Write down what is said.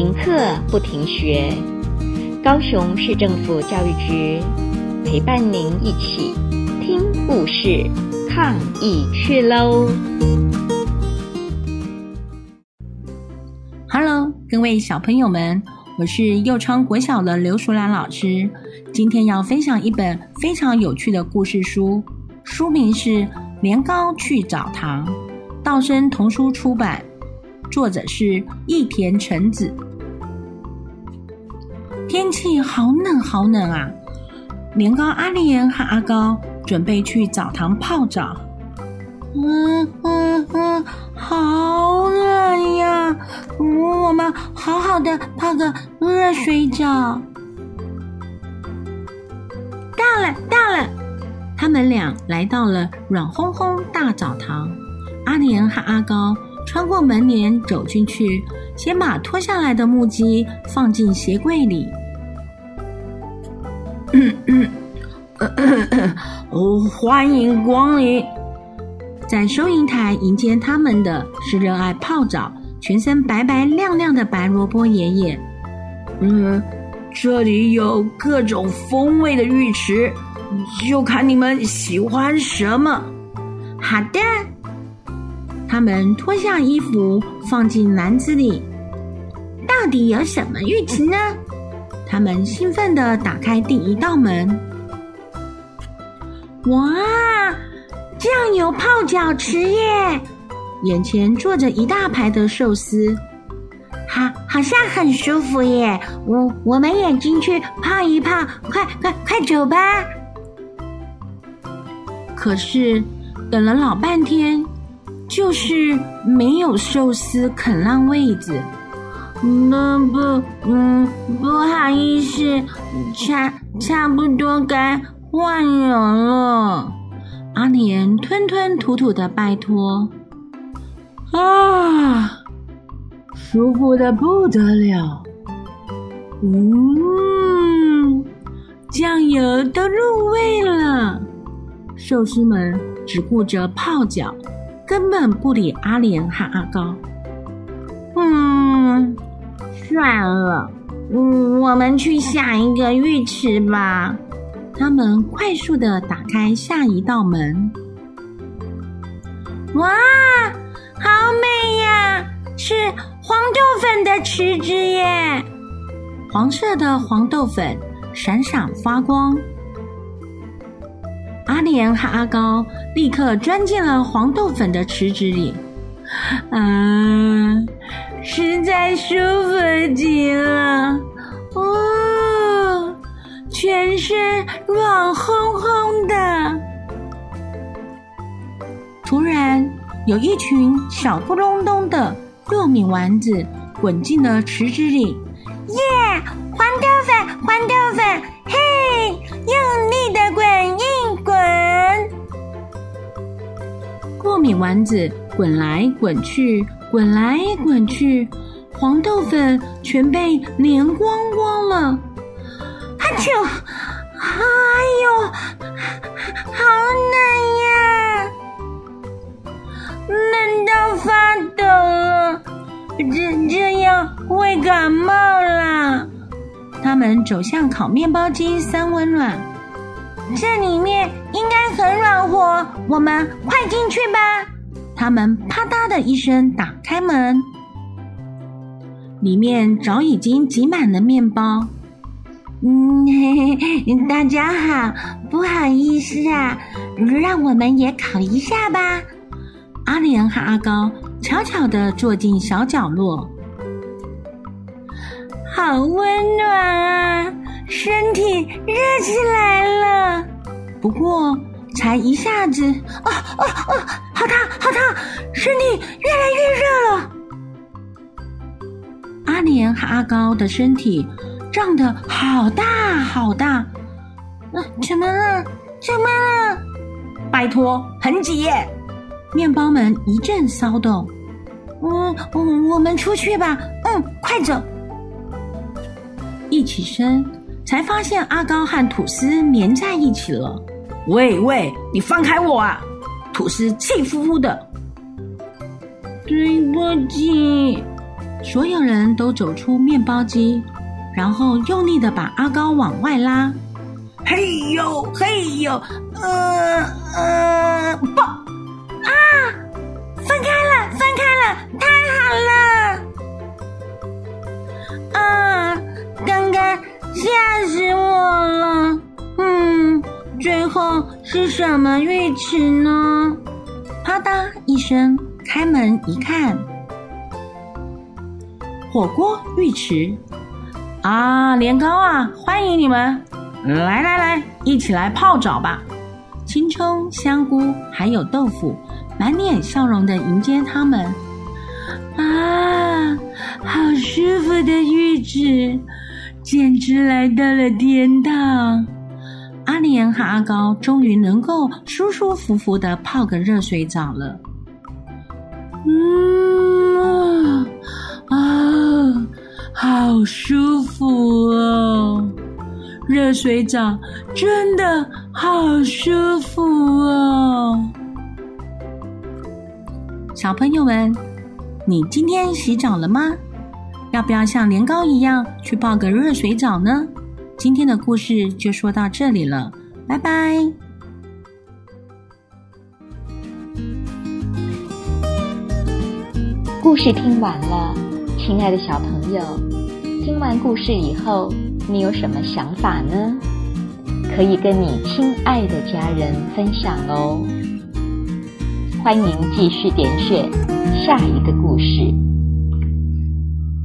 停课不停学，高雄市政府教育局陪伴您一起听故事、抗疫去喽！Hello，各位小朋友们，我是右昌国小的刘淑兰老师，今天要分享一本非常有趣的故事书，书名是《年糕去澡堂》，道生童书出版。作者是益田橙子。天气好冷好冷啊！年糕阿莲和阿高准备去澡堂泡澡。嗯嗯嗯，好冷呀！我们好好的泡个热水澡。到了到了，他们俩来到了软烘烘大澡堂。阿莲和阿高。穿过门帘走进去，先把脱下来的木屐放进鞋柜里。嗯嗯，哦，欢迎光临！在收银台迎接他们的是热爱泡澡、全身白白亮亮的白萝卜爷爷。嗯，这里有各种风味的浴池，就看你们喜欢什么。好的。他们脱下衣服，放进篮子里。到底有什么浴池呢？他们兴奋地打开第一道门。哇，酱油泡脚池耶！眼前坐着一大排的寿司，好，好像很舒服耶。我我们也进去泡一泡，快快快走吧！可是等了老半天。就是没有寿司肯让位子，那不，嗯，不好意思，差差不多该换人了。阿莲吞吞吐吐的拜托，啊，舒服的不得了，嗯，酱油都入味了。寿司们只顾着泡脚。根本不理阿莲和阿高。嗯，算了，嗯，我们去下一个浴池吧。他们快速的打开下一道门。哇，好美呀！是黄豆粉的池子耶，黄色的黄豆粉闪闪发光。阿莲和阿高立刻钻进了黄豆粉的池子里，啊，实在舒服极了！哦，全身软烘烘的。突然，有一群小不隆咚的糯米丸子滚进了池子里。耶，黄豆粉，黄豆粉，嘿，用力的滚！糯丸子滚来滚去，滚来滚去，黄豆粉全被粘光光了。哈啾！哎呦，好冷呀，冷到发抖了。这这样会感冒啦。他们走向烤面包机三温暖。这里面应该很暖和，我们快进去吧。他们啪嗒的一声打开门，里面早已经挤满了面包。嗯，嘿嘿，大家好，不好意思啊，让我们也烤一下吧。阿莲和阿高悄悄地坐进小角落，好温暖啊！身体热起来了，不过才一下子，哦哦哦，好烫好烫，身体越来越热了。阿莲和阿高的身体胀得好大好大，啊，怎么了？怎么了？拜托，很挤！面包们一阵骚动。嗯，我我们出去吧。嗯，快走。一起身。才发现阿高和吐司粘在一起了。喂喂，你放开我啊！吐司气呼呼的。对不起，所有人都走出面包机，然后用力的把阿高往外拉。嘿呦嘿呦，呃呃，不啊，分开了，分开了，太好了！啊，刚刚吓死我了。嗯，最后是什么浴池呢？啪嗒一声，开门一看，火锅浴池。啊，年糕啊，欢迎你们！来来来，一起来泡澡吧！青葱、香菇还有豆腐，满脸笑容的迎接他们。啊，好舒服的浴池，简直来到了天堂！阿莲和阿高终于能够舒舒服服的泡个热水澡了。嗯，啊，好舒服哦！热水澡真的好舒服哦！小朋友们，你今天洗澡了吗？要不要像年糕一样去泡个热水澡呢？今天的故事就说到这里了，拜拜。故事听完了，亲爱的小朋友，听完故事以后。你有什么想法呢？可以跟你亲爱的家人分享哦。欢迎继续点选下一个故事。